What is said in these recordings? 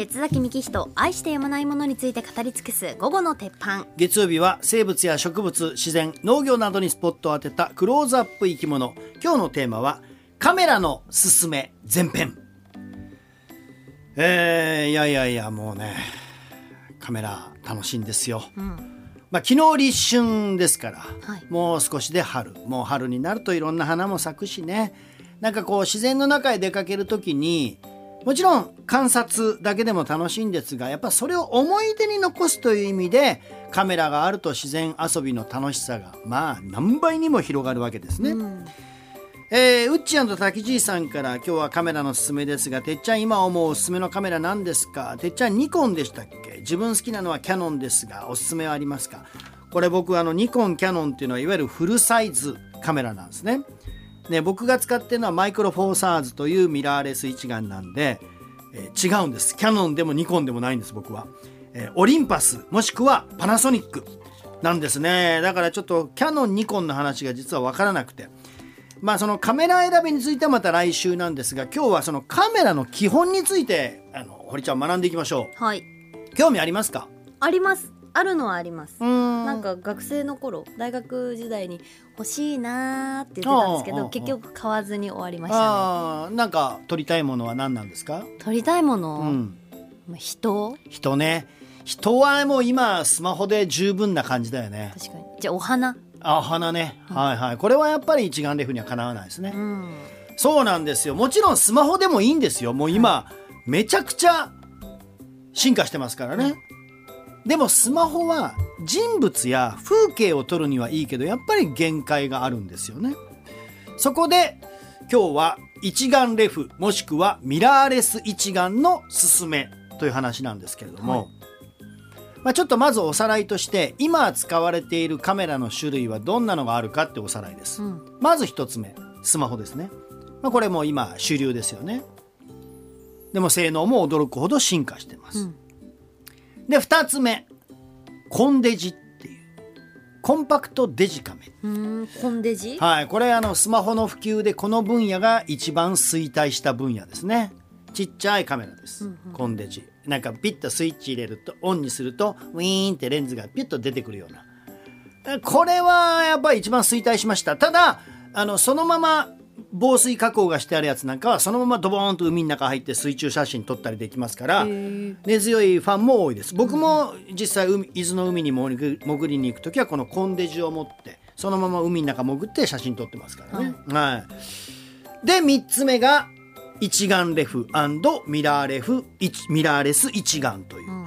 鉄崎幹人愛してやまないものについて語り尽くす午後の鉄板。月曜日は生物や植物自然農業などにスポットを当てたクローズアップ生き物。今日のテーマはカメラのすすめ前編。えー、いやいやいやもうねカメラ楽しいんですよ、うん。まあ、昨日立春ですから、はい。もう少しで春。もう春になるといろんな花も咲くしね。なんかこう自然の中へ出かける時にもちろん観察だけでも楽しいんですがやっぱそれを思い出に残すという意味でカメラがあると自然遊びの楽しさがまあ何倍にも広がるわけですね。うん。えー、うっちー滝じいさんから今日はカメラのすすめですがてっちゃん今思うおすすめのカメラ何ですか？てっちゃんニコンでしたっけ？自分好きなのはキャノンですがおすすめはありますか？これ僕あのニコンキャノンっていうのはいわゆるフルサイズカメラなんですねね僕が使ってるのはマイクロフォーサーズというミラーレス一眼なんで、えー違うんです。キャノンでもニコンでもないんです僕は、えーオリンパスもしくはパナソニックなんですね。だからちょっとキャノンニコンの話が実は分からなくて。まあそのカメラ選びについてはまた来週なんですが今日はそのカメラの基本についてあの堀ちゃん学んでいきましょはい。う興味ありますか？あります。あるのはあります。なんか学生の頃大学時代に欲しいなーって言ってたんですけど結局買わずに終わりましたね。なんか撮りたいものは何なんですか？撮りたいもの、うん。まあ人？人ね。人はもう今スマホで十分な感じだよね。確かに。じゃあお花？あ花ね、はいはい。これはやっぱり一眼レフにはかなわないですね、うん。そうなんですよ。もちろんスマホでもいいんですよ。もう今、めちゃくちゃ進化してますからね、でもスマホは人物や風景を撮るにはいいけどやっぱり限界があるんですよね。そこで今日は一眼レフもしくはミラーレス一眼のすすめという話なんですけれども、はい。まあ、ちょっとまずおさらいとして今使われているカメラの種類はどんなのがあるかっておさらいです、うん。まず一つ目スマホですね、まあ、これも今主流ですよね。でも性能も驚くほど進化してます、うんで二つ目。コンデジっていう。コンパクトデジカメ。うーんコンデジ？はいこれあのスマホの普及でこの分野が一番衰退した分野ですね。ちっちゃいカメラです、うんうんコンデジ。なんかピッとスイッチ入れるとオンにするとウィーンってレンズがピュッと出てくるような。えこれはやっぱり一番衰退しました。ただあのそのまま防水加工がしてあるやつなんかはそのままドボーンと海の中入って水中写真撮ったりできますから根強いファンも多いです。僕も実際海伊豆の海に潜り潜りに行く時はこのコンデジを持ってそのまま海の中潜って写真撮ってますからね、はい、で3つ目が一眼レフミラーレフ一ミラーレス一眼という、うん。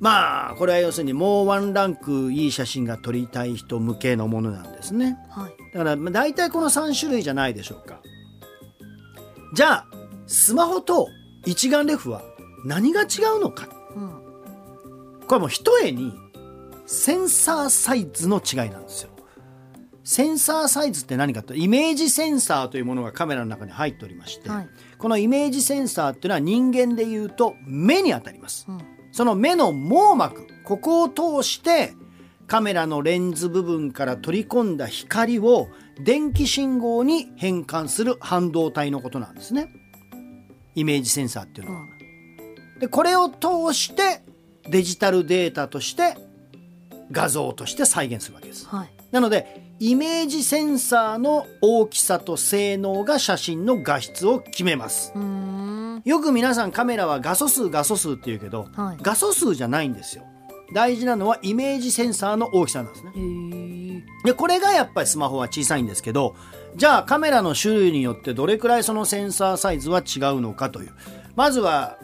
まあこれは要するにもうワンランクいい写真が撮りたい人向けのものなんですね。はいだからまあ大体この3種類じゃないでしょうか。じゃあスマホと一眼レフは何が違うのか。うん。これもう一重にセンサーサイズの違いなんですよ。センサーサイズって何かとイメージセンサーというものがカメラの中に入っておりまして、はい。このイメージセンサーっていうのは人間でいうと目に当たります。うん。その目の網膜ここを通してカメラのレンズ部分から取り込んだ光を電気信号に変換する半導体のことなんですねイメージセンサーっていうのは。でこれを通してデジタルデータとして画像として再現するわけです。はいなのでイメージセンサーの大きさと性能が写真の画質を決めます。よく皆さんカメラは画素数画素数って言うけど、はい画素数じゃないんですよ。大事なのはイメージセンサーの大きさなんですね。でこれがやっぱりスマホは小さいんですけどじゃあカメラの種類によってどれくらいそのセンサーサイズは違うのかという。まずは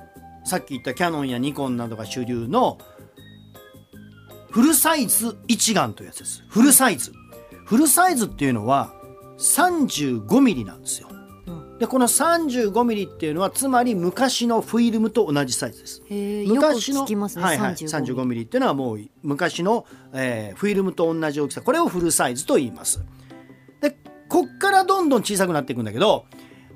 さっき言ったキャノンやニコンなどが主流のフルサイズ一眼というやつです。フルサイズ。フルサイズっていうのは35ミリなんですよ。うんでこの35ミリっていうのはつまり昔のフィルムと同じサイズです。昔のねはいはい、35 35ミリ。っていうのはもう昔の、えーフィルムと同じ大きさ。これをフルサイズと言います。でこっからどんどん小さくなっていくんだけど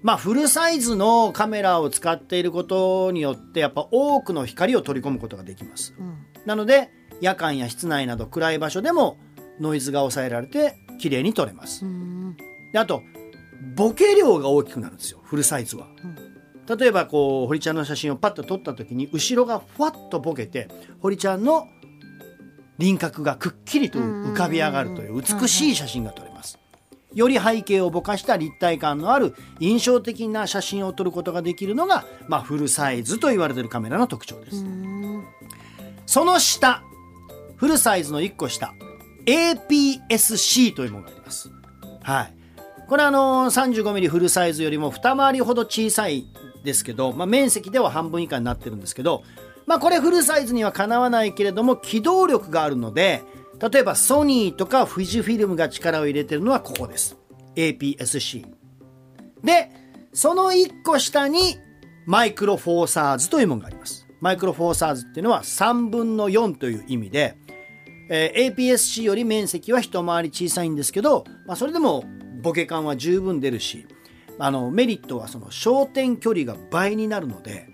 まあフルサイズのカメラを使っていることによってやっぱ多くの光を取り込むことができます。うん。なので夜間や室内など暗い場所でもノイズが抑えられて綺麗に撮れます。あとボケ量が大きくなるんですよフルサイズは、うん例えばこう堀ちゃんの写真をパッと撮った時に後ろがふわっとボケて堀ちゃんの輪郭がくっきりと浮かび上がるという美しい写真が撮れます。より背景をぼかした立体感のある印象的な写真を撮ることができるのが、まあ、フルサイズと言われているカメラの特徴です。その下、フルサイズの1個下、APS-C というものがあります。はい。これあの 35mm フルサイズよりも二回りほど小さいですけど、まあ、面積では半分以下になってるんですけど、まあ、これフルサイズにはかなわないけれども機動力があるので例えばソニーとか富士フィルムが力を入れてるのはここです。APS-C でその1個下にマイクロフォーサーズというものがあります。マイクロフォーサーズっていうのは3分の4という意味で、えー APS-C より面積は一回り小さいんですけど、まあ、それでもボケ感は十分出るしあのメリットはその焦点距離が倍になるので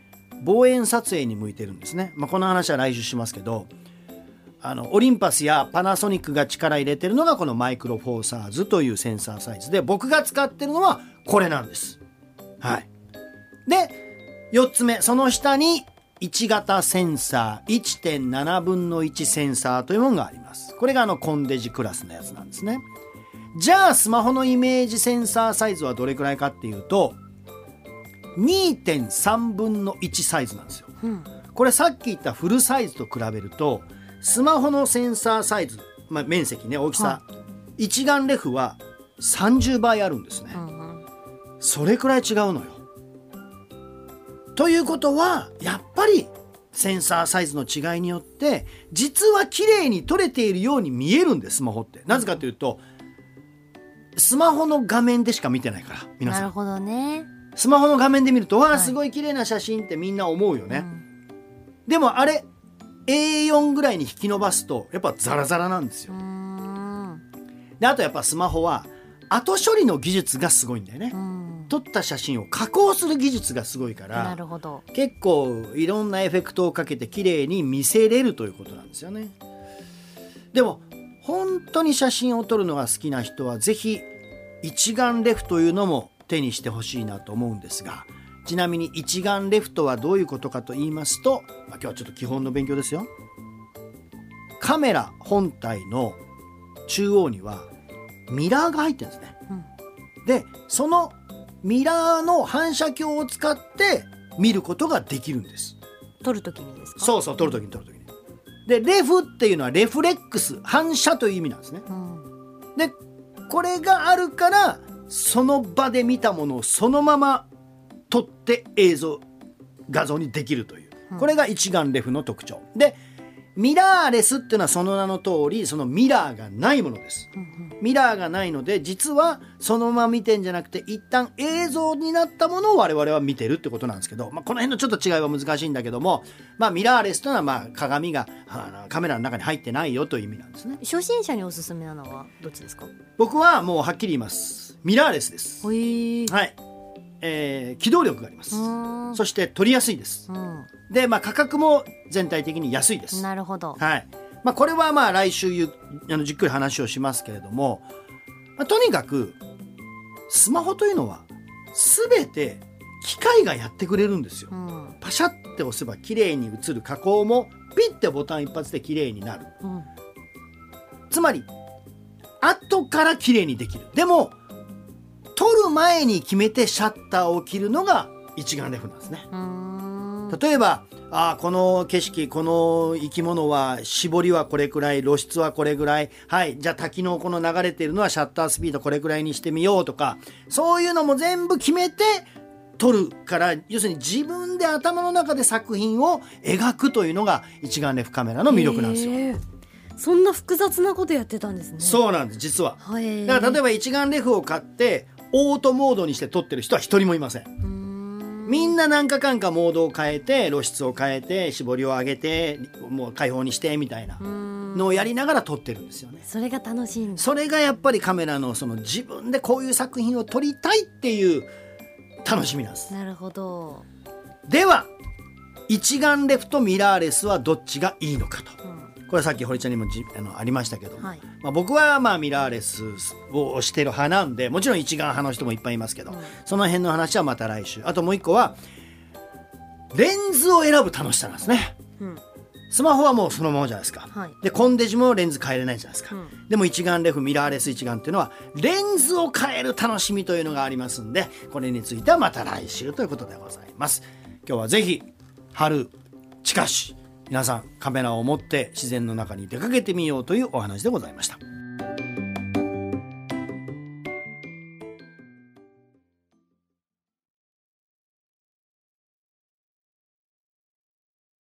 望遠撮影に向いてるんですね、まあ、この話は来週しますけどあのオリンパスやパナソニックが力入れてるのがこのマイクロフォーサーズというセンサーサイズで僕が使ってるのはこれなんです。はい、で4つ目その下に1型センサー1.7分の1センサーというものがあります。これがあのコンデジクラスのやつなんですね。じゃあスマホのイメージセンサーサイズはどれくらいかっていうと2.3分の1サイズなんですよ。うんこれさっき言ったフルサイズと比べるとスマホのセンサーサイズ、まあ、面積ね大きさ、一眼レフは30倍あるんですね、うんうんそれくらい違うのよ。ということはやっぱりセンサーサイズの違いによって実は綺麗に撮れているように見えるんですスマホって。なぜかというとスマホの画面でしか見てないから皆さん。なるほどね。スマホの画面で見るとわあはいすごい綺麗な写真ってみんな思うよね。うんでもあれ A4 ぐらいに引き伸ばすとやっぱザラザラなんですよであとやっぱスマホは後処理の技術がすごいんだよねう。ん撮った写真を加工する技術がすごいかならるほど。結構いろんなエフェクトをかけて綺麗に見せれるということなんですよね。でも本当に写真を撮るのが好きな人はぜひ一眼レフというのも手にしてほしいなと思うんですがちなみに一眼レフとはどういうことかと言いますと、まあ、今日はちょっと基本の勉強ですよ。カメラ本体の中央にはミラーが入ってるんですね。うんでそのミラーの反射鏡を使って見ることができるんです。撮るときにですか？そうそう撮るときに撮るときに。でレフっていうのはレフレックス反射という意味なんですね。うん。でこれがあるからその場で見たものをそのまま撮って映像画像にできるというこれが一眼レフの特徴でミラーレスっていうのはその名の通りそのミラーがないものです。うんミラーがないので実はそのまま見てんじゃなくて一旦映像になったものを我々は見てるってことなんですけど、まあ、この辺のちょっと違いは難しいんだけども、まあ、ミラーレスというのはまあ鏡があのカメラの中に入ってないよという意味なんですね。初心者におすすめなのはどっちですか？僕はもうはっきり言います。ミラーレスです。はい、えー機動力があります、そして取りやすいですうん。で、まあ、価格も全体的に安いですなるほど。はいまあ、これはまあ来週ゆあのじっくり話をしますけれども、まあ、とにかくスマホというのは全て機械がやってくれるんですようん。パシャって押せば綺麗に映る加工もピッてボタン一発で綺麗になるうん。つまり後から綺麗にできるでも撮る前に決めてシャッターを切るのが一眼レフなんですね。例えばあーこの景色この生き物は絞りはこれくらい露出はこれぐらいはいじゃあ滝のこの流れてるのはシャッタースピードこれくらいにしてみようとかそういうのも全部決めて撮るから要するに自分で頭の中で作品を描くというのが一眼レフカメラの魅力なんですよ。そんな複雑なことやってたんですね。そうなんです実は。はい。だから例えば。ば一眼レフを買ってオートモードにして撮ってる人は一人もいません。みんな何かかんかモードを変えて露出を変えて絞りを上げてもう開放にしてみたいな。のをやりながら撮ってるんですよね。それが楽しい。それがやっぱりカメラのその自分でこういう作品を撮りたいっていう楽しみなんです。なるほど。では一眼レフとミラーレスはどっちがいいのかと。うん。これはさっき堀ちゃんにもじあのありましたけど。も、はい。まあ、僕はまあミラーレスを推してる派なんでもちろん一眼派の人もいっぱいいますけど、うんその辺の話はまた来週。あともう一個はレンズを選ぶ楽しさなんですね。うん。スマホはもうそのままじゃないですか、はい。でコンデジもレンズ変えれないじゃないですか、うん。でも一眼レフミラーレス一眼っていうのはレンズを変える楽しみというのがありますんでこれについてはまた来週ということでございます。今日はぜひ春近し皆さんカメラを持って自然の中に出かけてみようというお話でございました。